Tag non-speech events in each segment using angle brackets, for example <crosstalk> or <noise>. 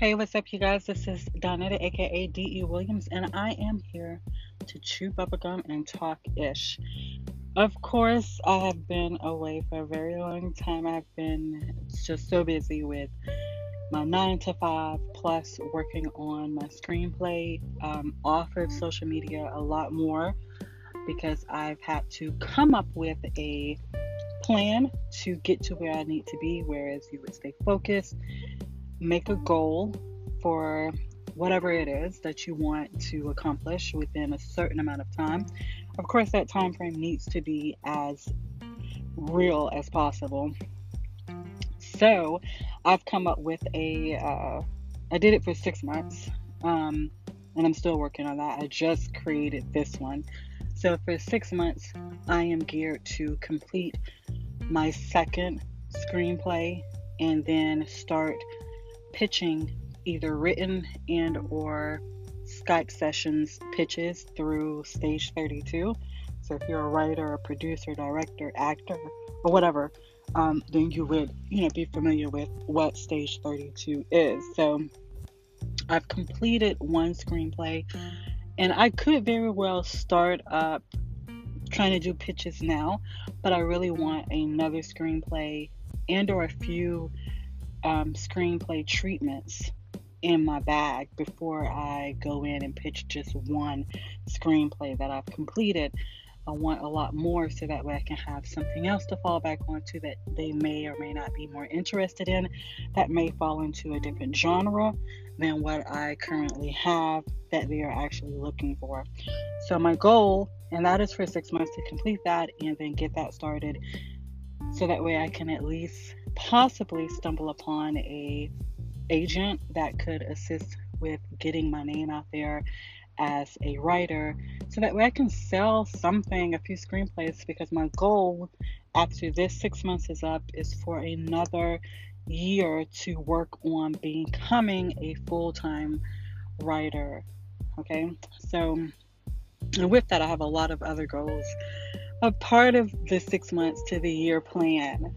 Hey, what's up, you guys? This is Donetta, aka D.E. Williams, and I am here to chew bubblegum and talk ish. Of course, I have been away for a very long time. I've been just so busy with my nine to five, plus working on my screenplay um, off of social media a lot more because I've had to come up with a plan to get to where I need to be, whereas you would stay focused make a goal for whatever it is that you want to accomplish within a certain amount of time. Of course, that time frame needs to be as real as possible. So, I've come up with a. Uh, I did it for six months, um, and I'm still working on that. I just created this one. So, for six months, I am geared to complete my second screenplay and then start pitching either written and or Skype sessions pitches through Stage 32. So if you're a writer, a producer, director, actor, or whatever, um, then you would you know be familiar with what Stage 32 is. So I've completed one screenplay, and I could very well start up trying to do pitches now, but I really want another screenplay and or a few um, screenplay treatments in my bag before I go in and pitch just one screenplay that I've completed. I want a lot more so that way I can have something else to fall back onto that they may or may not be more interested in, that may fall into a different genre than what I currently have that they are actually looking for. So, my goal, and that is for six months to complete that and then get that started so that way I can at least possibly stumble upon a agent that could assist with getting my name out there as a writer so that way I can sell something, a few screenplays, because my goal after this six months is up is for another year to work on becoming a full time writer. Okay, so with that, I have a lot of other goals. A part of the six months to the year plan.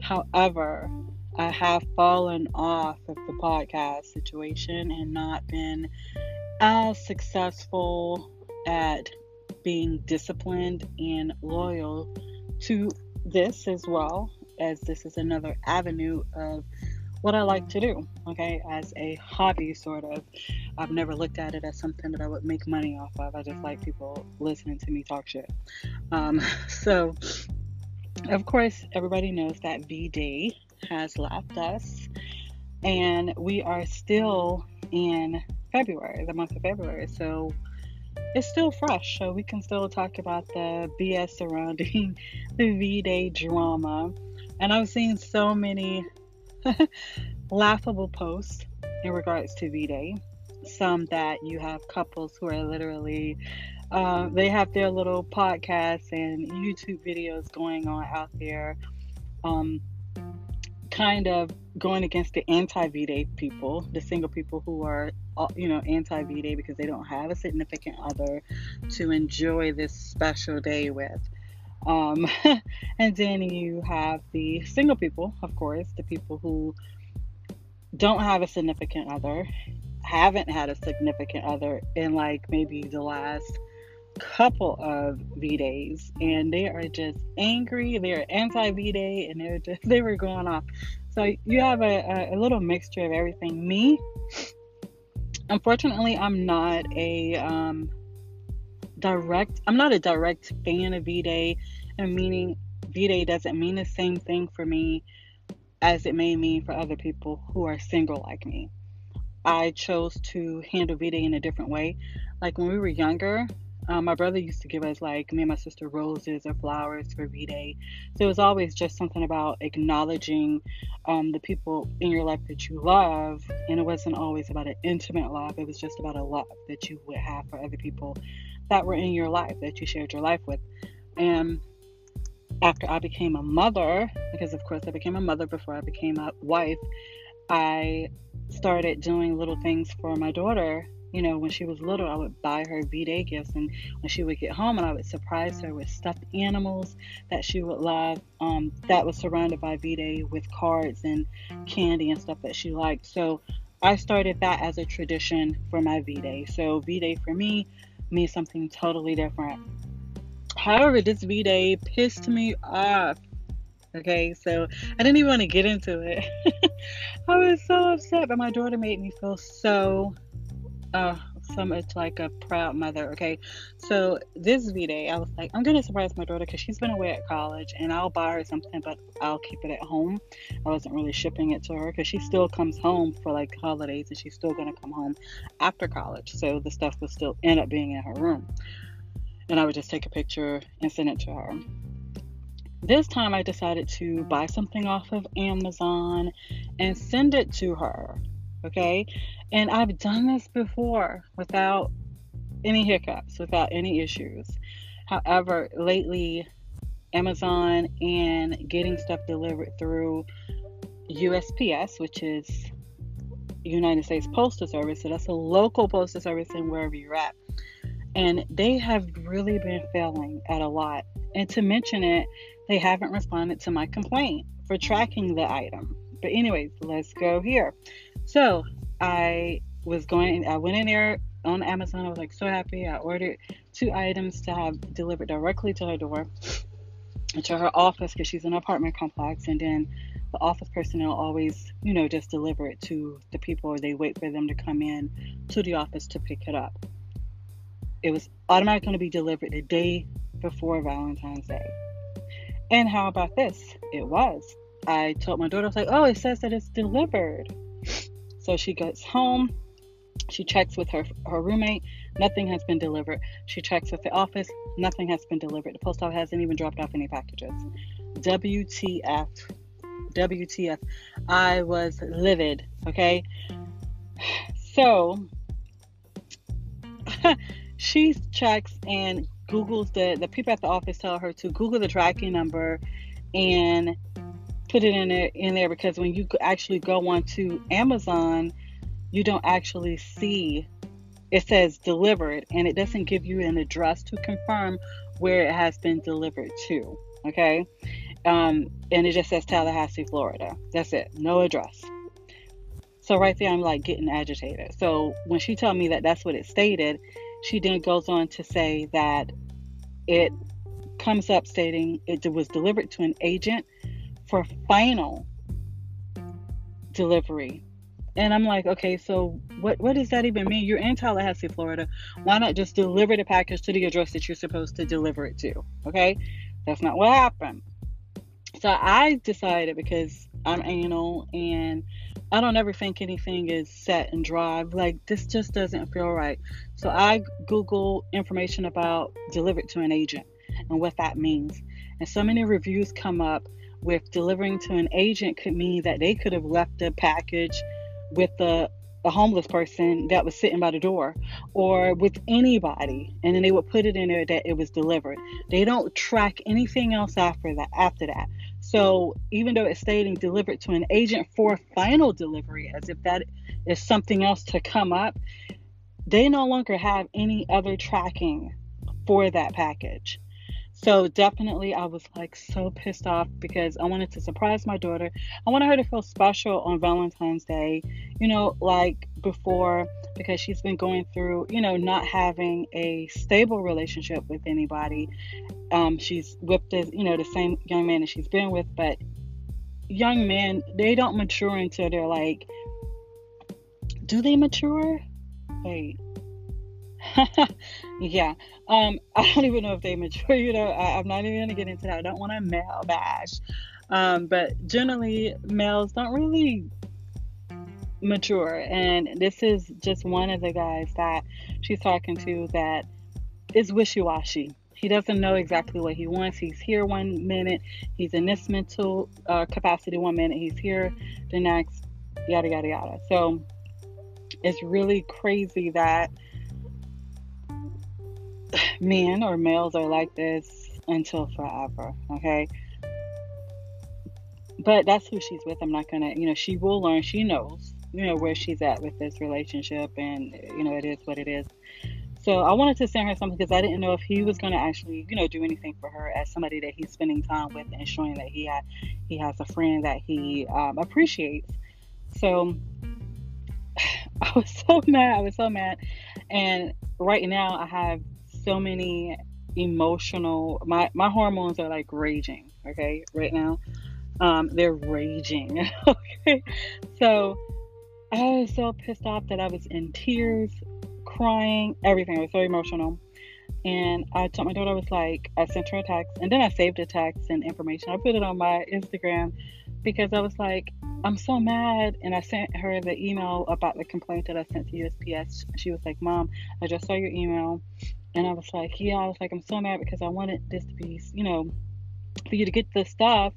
However, I have fallen off of the podcast situation and not been as successful at being disciplined and loyal to this as well as this is another avenue of what I like to do, okay, as a hobby, sort of. I've never looked at it as something that I would make money off of. I just like people listening to me talk shit. Um, <laughs> so, of course, everybody knows that V Day has left us, and we are still in February, the month of February. So it's still fresh, so we can still talk about the BS surrounding <laughs> the V Day drama. And I've seen so many <laughs> laughable posts in regards to V Day. Some that you have couples who are literally uh, they have their little podcasts and YouTube videos going on out there, um, kind of going against the anti V Day people, the single people who are, uh, you know, anti V Day because they don't have a significant other to enjoy this special day with. Um, <laughs> and then you have the single people, of course, the people who don't have a significant other, haven't had a significant other in like maybe the last couple of V days, and they are just angry. They're anti V day, and they're just <laughs> they were going off. So you have a, a, little mixture of everything. Me, unfortunately, I'm not a um, direct. I'm not a direct fan of V day, and meaning V day doesn't mean the same thing for me as it may mean for other people who are single like me. I chose to handle V Day in a different way. Like when we were younger, um, my brother used to give us like me and my sister roses or flowers for V Day. So it was always just something about acknowledging um, the people in your life that you love, and it wasn't always about an intimate love. It was just about a love that you would have for other people that were in your life that you shared your life with. And after I became a mother, because of course I became a mother before I became a wife, I started doing little things for my daughter you know, when she was little, I would buy her V Day gifts, and when she would get home, and I would surprise her with stuffed animals that she would love. Um, that was surrounded by V Day with cards and candy and stuff that she liked. So I started that as a tradition for my V Day. So V Day for me means something totally different. However, this V Day pissed me off. Okay, so I didn't even want to get into it. <laughs> I was so upset, but my daughter made me feel so uh, so much like a proud mother. Okay, so this V Day, I was like, I'm gonna surprise my daughter because she's been away at college, and I'll buy her something, but I'll keep it at home. I wasn't really shipping it to her because she still comes home for like holidays, and she's still gonna come home after college. So the stuff will still end up being in her room, and I would just take a picture and send it to her. This time I decided to buy something off of Amazon and send it to her okay? And I've done this before without any hiccups, without any issues. However, lately, Amazon and getting stuff delivered through USPS, which is United States Postal Service, so that's a local postal service in wherever you're at. And they have really been failing at a lot. And to mention it, they haven't responded to my complaint for tracking the item. But, anyways, let's go here. So I was going, I went in there on Amazon. I was like so happy. I ordered two items to have delivered directly to her door, to her office because she's in an apartment complex. And then the office personnel always, you know, just deliver it to the people or they wait for them to come in to the office to pick it up. It was automatically going to be delivered the day before Valentine's Day. And how about this? It was. I told my daughter, I was like, oh, it says that it's delivered. So she gets home. She checks with her her roommate. Nothing has been delivered. She checks with the office. Nothing has been delivered. The post office hasn't even dropped off any packages. WTF. WTF. I was livid. Okay. So <laughs> she checks and Googles the the people at the office tell her to Google the tracking number and put it in there in there because when you actually go onto Amazon, you don't actually see it says delivered and it doesn't give you an address to confirm where it has been delivered to. Okay. Um, and it just says Tallahassee, Florida. That's it. No address. So right there, I'm like getting agitated. So when she told me that that's what it stated, she then goes on to say that it comes up stating it was delivered to an agent for final delivery. And I'm like, okay, so what what does that even mean? You're in Tallahassee, Florida. Why not just deliver the package to the address that you're supposed to deliver it to? Okay? That's not what happened. So I decided because I'm anal and I don't ever think anything is set and drive. Like this just doesn't feel right. So I Google information about delivered to an agent and what that means. And so many reviews come up with delivering to an agent could mean that they could have left a package with a, a homeless person that was sitting by the door or with anybody and then they would put it in there that it was delivered. They don't track anything else after that after that. So even though it's stating delivered to an agent for final delivery as if that is something else to come up they no longer have any other tracking for that package so definitely, I was like so pissed off because I wanted to surprise my daughter. I wanted her to feel special on Valentine's Day, you know, like before, because she's been going through, you know, not having a stable relationship with anybody. Um, she's with the, you know, the same young man that she's been with, but young men, they don't mature until they're like, do they mature? Wait, <laughs> yeah. Um, <laughs> I don't even know if they mature. You know, I, am not even gonna get into that. I don't want to male bash. Um, but generally, males don't really mature, and this is just one of the guys that she's talking to that is wishy-washy. He doesn't know exactly what he wants. He's here one minute, he's in this mental uh, capacity one minute, he's here the next, yada yada yada. So it's really crazy that men or males are like this until forever, okay? But that's who she's with. I'm not gonna, you know, she will learn. She knows, you know, where she's at with this relationship, and you know, it is what it is. So I wanted to send her something because I didn't know if he was going to actually, you know, do anything for her as somebody that he's spending time with and showing that he had, he has a friend that he um, appreciates. So <sighs> I was so <laughs> mad. I was so mad. And right now I have so many emotional my my hormones are like raging, okay? Right now. Um they're raging. <laughs> okay. So I was so pissed off that I was in tears, crying, everything. I was so emotional. And I told my daughter, I was like, I sent her a text and then I saved a text and information. I put it on my Instagram because I was like, I'm so mad. And I sent her the email about the complaint that I sent to USPS. She was like, Mom, I just saw your email. And I was like, Yeah, I was like, I'm so mad because I wanted this to be, you know, for you to get the stuff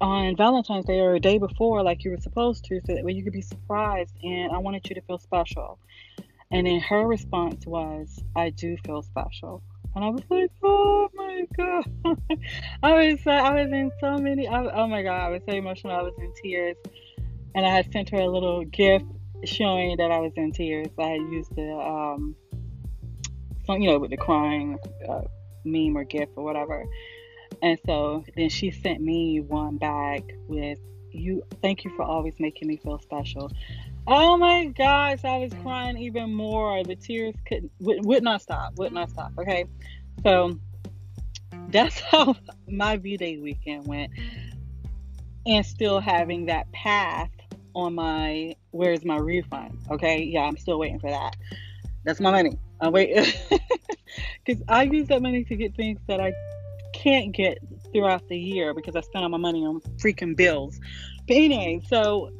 on Valentine's Day or a day before, like you were supposed to, so that way you could be surprised. And I wanted you to feel special. And then her response was, I do feel special. And I was like, oh my God. <laughs> I was I was in so many, I, oh my God, I was so emotional. I was in tears. And I had sent her a little gift showing that I was in tears. I had used the, um, some, you know, with the crying uh, meme or gift or whatever. And so then she sent me one back with, you, thank you for always making me feel special. Oh my gosh, I was crying even more. The tears could would, would not stop, would not stop. Okay, so that's <laughs> how my V Day weekend went, and still having that path on my where's my refund? Okay, yeah, I'm still waiting for that. That's my money. I wait <laughs> because I use that money to get things that I can't get throughout the year because I spend all my money on freaking bills. But anyway, so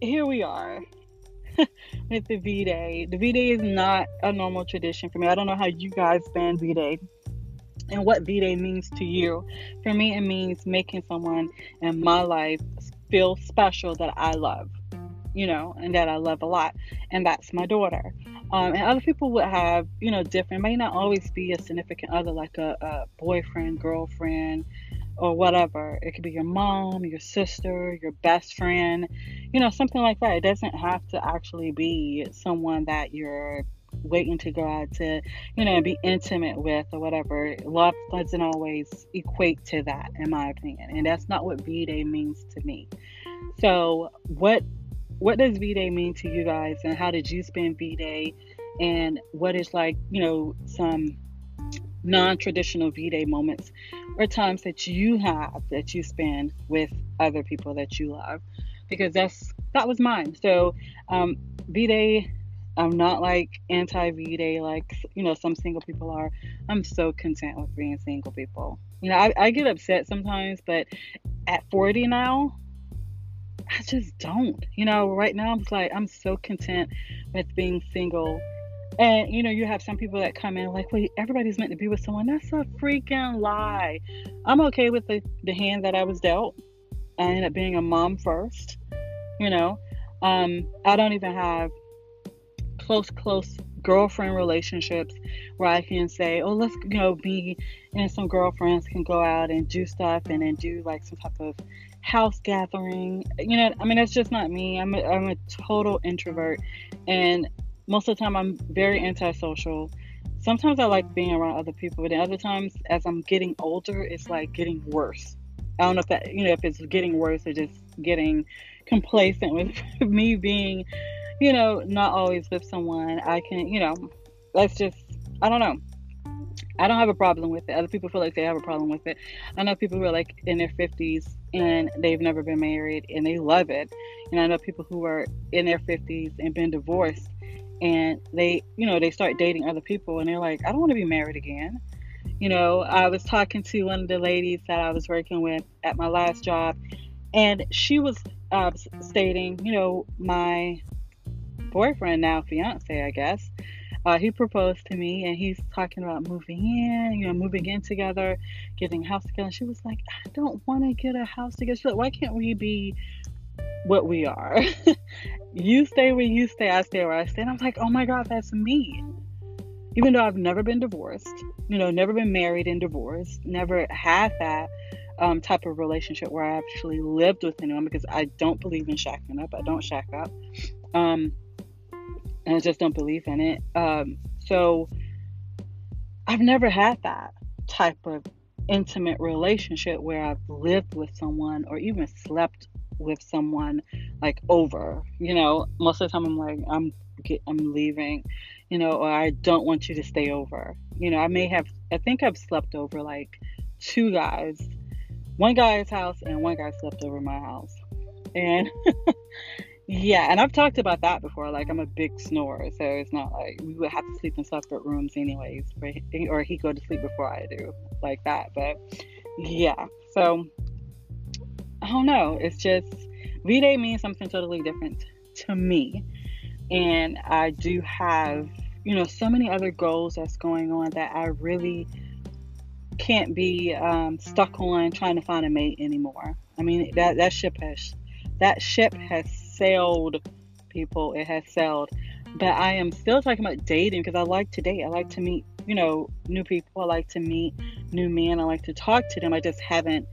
here we are <laughs> with the V Day. The V Day is not a normal tradition for me. I don't know how you guys spend V Day and what V Day means to you. For me, it means making someone in my life feel special that I love, you know, and that I love a lot. And that's my daughter. Um, and other people would have, you know, different, may not always be a significant other, like a, a boyfriend, girlfriend, or whatever. It could be your mom, your sister, your best friend, you know, something like that. It doesn't have to actually be someone that you're waiting to go out to, you know, be intimate with or whatever. Love doesn't always equate to that, in my opinion. And that's not what V Day means to me. So, what what does V Day mean to you guys, and how did you spend V Day? And what is like, you know, some non-traditional V-Day moments or times that you have that you spend with other people that you love? Because that's that was mine. So um, V-Day I'm not like anti V-Day like you know some single people are. I'm so content with being single people. You know I, I get upset sometimes but at 40 now I just don't you know right now I'm like I'm so content with being single and you know, you have some people that come in like, "Wait, everybody's meant to be with someone." That's a freaking lie. I'm okay with the the hand that I was dealt. I ended up being a mom first. You know, um, I don't even have close, close girlfriend relationships where I can say, "Oh, let's you know be," and some girlfriends can go out and do stuff and then do like some type of house gathering. You know, I mean, that's just not me. I'm a, I'm a total introvert, and most of the time I'm very antisocial. Sometimes I like being around other people, but other times, as I'm getting older, it's like getting worse. I don't know if that, you know, if it's getting worse or just getting complacent with <laughs> me being, you know, not always with someone. I can, you know, that's just, I don't know. I don't have a problem with it. Other people feel like they have a problem with it. I know people who are like in their 50s and they've never been married and they love it. And I know people who are in their 50s and been divorced and they you know they start dating other people and they're like i don't want to be married again you know i was talking to one of the ladies that i was working with at my last job and she was uh, stating you know my boyfriend now fiance i guess uh, he proposed to me and he's talking about moving in you know moving in together getting a house together and she was like i don't want to get a house together She's like, why can't we be what we are <laughs> you stay where you stay, I stay where I stay. And I'm like, oh my God, that's me. Even though I've never been divorced, you know, never been married and divorced, never had that um, type of relationship where I actually lived with anyone because I don't believe in shacking up. I don't shack up. Um, and I just don't believe in it. Um, so I've never had that type of intimate relationship where I've lived with someone or even slept with someone like over. You know, most of the time I'm like, I'm I'm leaving, you know, or I don't want you to stay over. You know, I may have, I think I've slept over like two guys, one guy's house and one guy slept over my house. And <laughs> yeah, and I've talked about that before. Like I'm a big snorer, so it's not like we would have to sleep in separate rooms anyways, or he go to sleep before I do, like that. But yeah, so I don't know. It's just V Day means something totally different to me, and I do have you know so many other goals that's going on that I really can't be um, stuck on trying to find a mate anymore. I mean that that ship has that ship has sailed, people. It has sailed, but I am still talking about dating because I like to date. I like to meet you know new people. I like to meet new men. I like to talk to them. I just haven't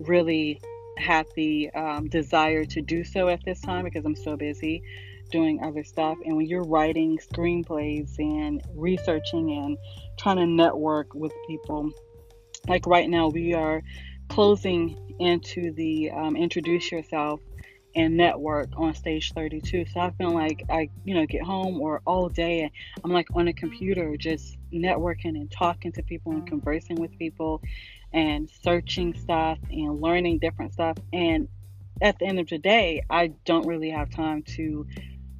really had the um, desire to do so at this time because I'm so busy doing other stuff. And when you're writing screenplays and researching and trying to network with people, like right now, we are closing into the um, introduce yourself and network on stage 32 so i feel like i you know get home or all day and i'm like on a computer just networking and talking to people and conversing with people and searching stuff and learning different stuff. And at the end of the day i don't really have time to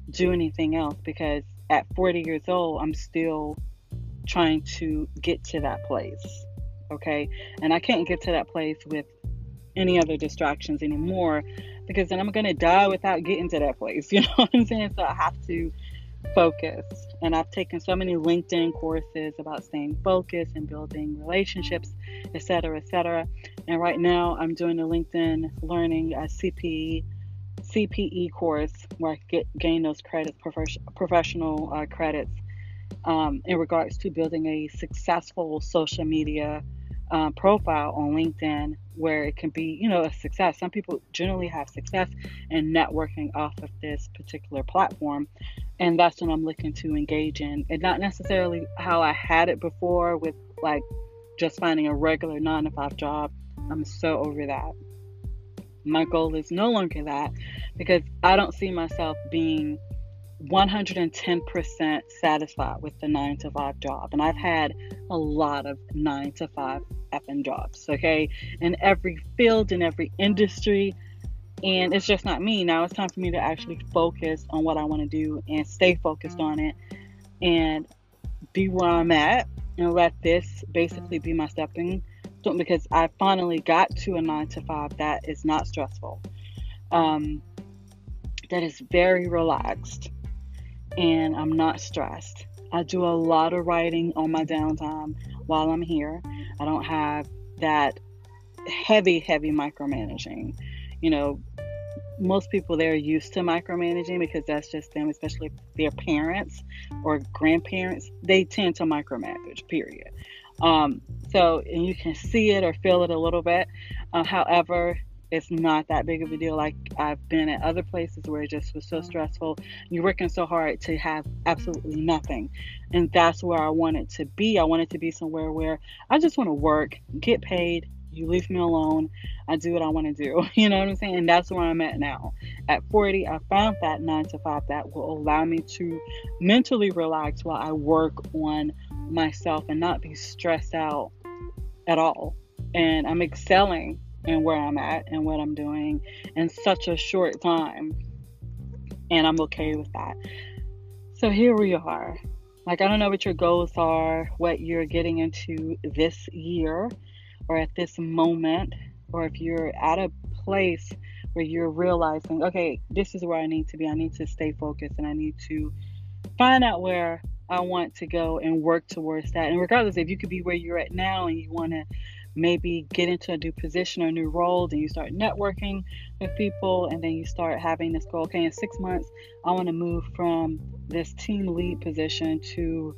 do anything else because at 40 years old i'm still trying to get to that place okay? And i can't get to that place with any other distractions anymore because then I'm to die without getting to that place. <laughs> You know what I'm saying? So I have to focus. And I've taken so many LinkedIn courses about staying focused and building relationships, etc., etc. And right now I'm doing a LinkedIn learning a CPE CPE course where I get gain those credits, professional uh, credits, um, in regards to building a successful social media uh, profile on LinkedIn where it can be, you know, a success. Some people generally have success in networking off of this particular platform. And that's what I'm looking to engage in. And not necessarily how I had it before with like just finding a regular nine to five job. I'm so over that. My goal is no longer that because I don't see myself being 110% satisfied with the nine to five job. And I've had a lot of nine to five effing jobs, okay, in every field, in every industry. And it's just not me. Now it's time for me to actually focus on what I want to do and stay focused on it and be where I'm at and let this basically be my stepping stone because I finally got to a nine to five that is not stressful. Um, that is very relaxed and I'm not stressed. I do a lot of writing on my downtime while I'm here. I don't have that heavy, heavy micromanaging. You know, most people they're used to micromanaging because that's just them, especially their parents or grandparents. They tend to micromanage, period. Um, so, and you can see it or feel it a little bit. Uh, however, it's not that big of a deal. Like I've been at other places where it just was so mm-hmm. stressful. You're working so hard to have absolutely nothing. And that's where I wanted to be. I wanted to be somewhere where I just want to work, get paid, you leave me alone. I do what I want to do. <laughs> You know what I'm saying? And that's where I'm at now. At 40, I found that nine to five that will allow me to mentally relax while I work on myself and not be stressed out at all. And I'm excelling and where I'm at and what I'm doing in such a short time. And I'm okay with that. So here we are. Like, I don't know what your goals are, what you're getting into this year or at this moment, or if you're at a place where you're realizing, okay, this is where I need to be. I need to stay focused and I need to find out where I want to go and work towards that. And regardless if you could be where you're at now and you want to maybe get into a new position or new role, then you start networking with people, and then you start having this goal. Okay, in six months, I want to move from this team lead position to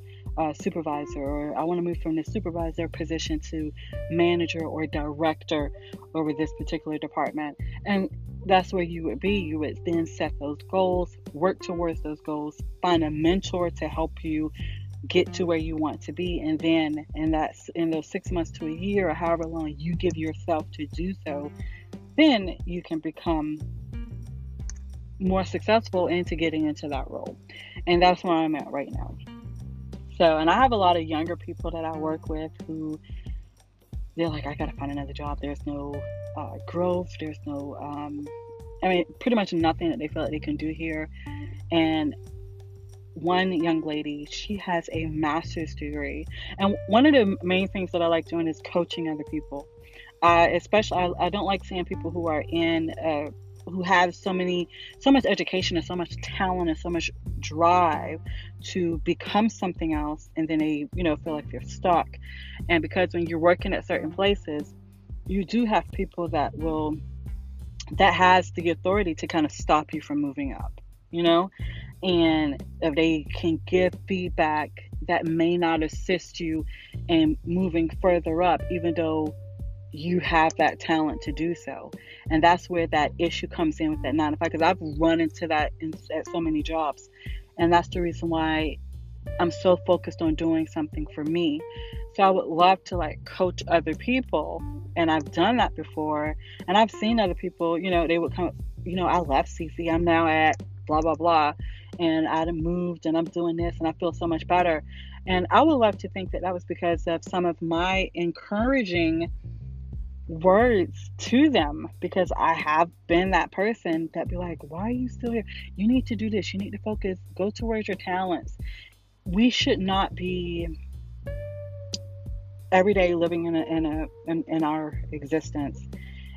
supervisor, or I want to move from the supervisor position to manager or director over this particular department. And that's where you would be. You would then set those goals, work towards those goals, find a mentor to help you get to where you want to be and then in that in those six months to a year or however long you give yourself to do so then you can become more successful into getting into that role. And that's where I'm at right now. So, and I have a lot of younger people that I work with who they're like, I gotta find another job. There's no uh, growth. There's no, um, I mean, pretty much nothing that they feel like they can do here. And one young lady, she has a master's degree. And one of the main things that I like doing is coaching other people. Uh, especially, I, I, don't like seeing people who are in, uh, who have so many, so much education and so much talent and so much drive to become something else, and then they, you know, feel like they're stuck. And because when you're working at certain places, you do have people that will, that has the authority to kind of stop you from moving up, you know, and if they can give feedback that may not assist you in moving further up, even though you have that talent to do so. And that's where that issue comes in with that nine to five. Because I've run into that in, at so many jobs. And that's the reason why I'm so focused on doing something for me. So I would love to like coach other people. And I've done that before. And I've seen other people, you know, they would come, you know, I left CC. I'm now at blah, blah, blah. And I'd moved and I'm doing this and I feel so much better. And I would love to think that that was because of some of my encouraging words to them because I have been that person that be like, why are you still here? You need to do this. You need to focus. Go towards your talents. We should not be every day living in a, in a in, in our existence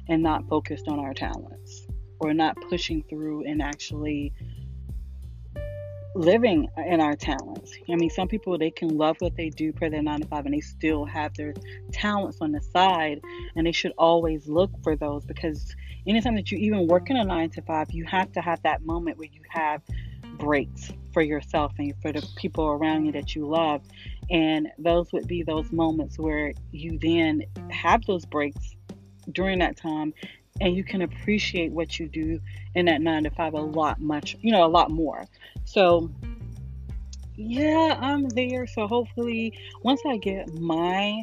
and not focused on our talents or not pushing through and actually living in our talents. I mean, some people they can love what they do for their nine to five, and they still have their talents on the side, and they should always look for those because anytime that you even work in a nine to five, you have to have that moment where you have breaks for yourself and for the people around you that you love, and those would be those moments where you then have those breaks during that time and you can appreciate what you do in that nine to five a lot much you know a lot more. So yeah i'm there. So hopefully once i get my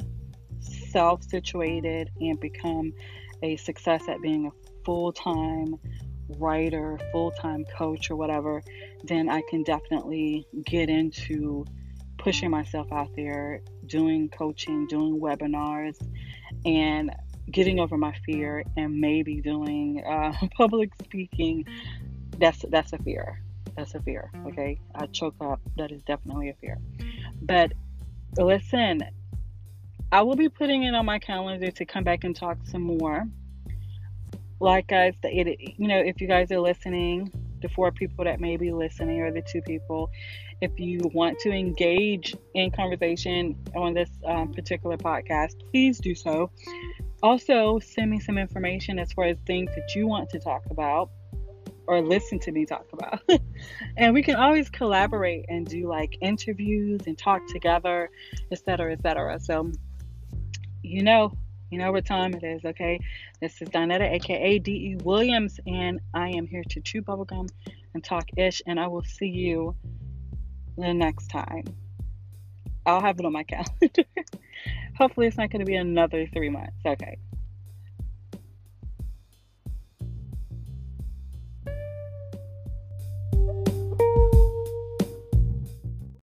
self situated and become a success at being a full-time writer full-time coach or whatever then i can definitely get into pushing myself out there doing coaching doing webinars and getting over my fear and maybe doing uh, <laughs> public speaking. That's that's a fear. That's a fear okay? I choke up. That is definitely a fear. But listen i will be putting it on my calendar to come back and talk some more. Like guys it, you know if you guys are listening the four people that may be listening or the two people if you want to engage in conversation on this um, particular podcast please do so also, send me some information as far as things that you want to talk about or listen to me talk about. <laughs> and we can always collaborate and do like interviews and talk together, etc., etc. So, you know, you know what time it is, okay? This is Donetta, aka D.E. Williams, and I am here to chew bubblegum and talk ish, and I will see you the next time. I'll have it on my <laughs> calendar. Hopefully, it's not going to be another three months. Okay.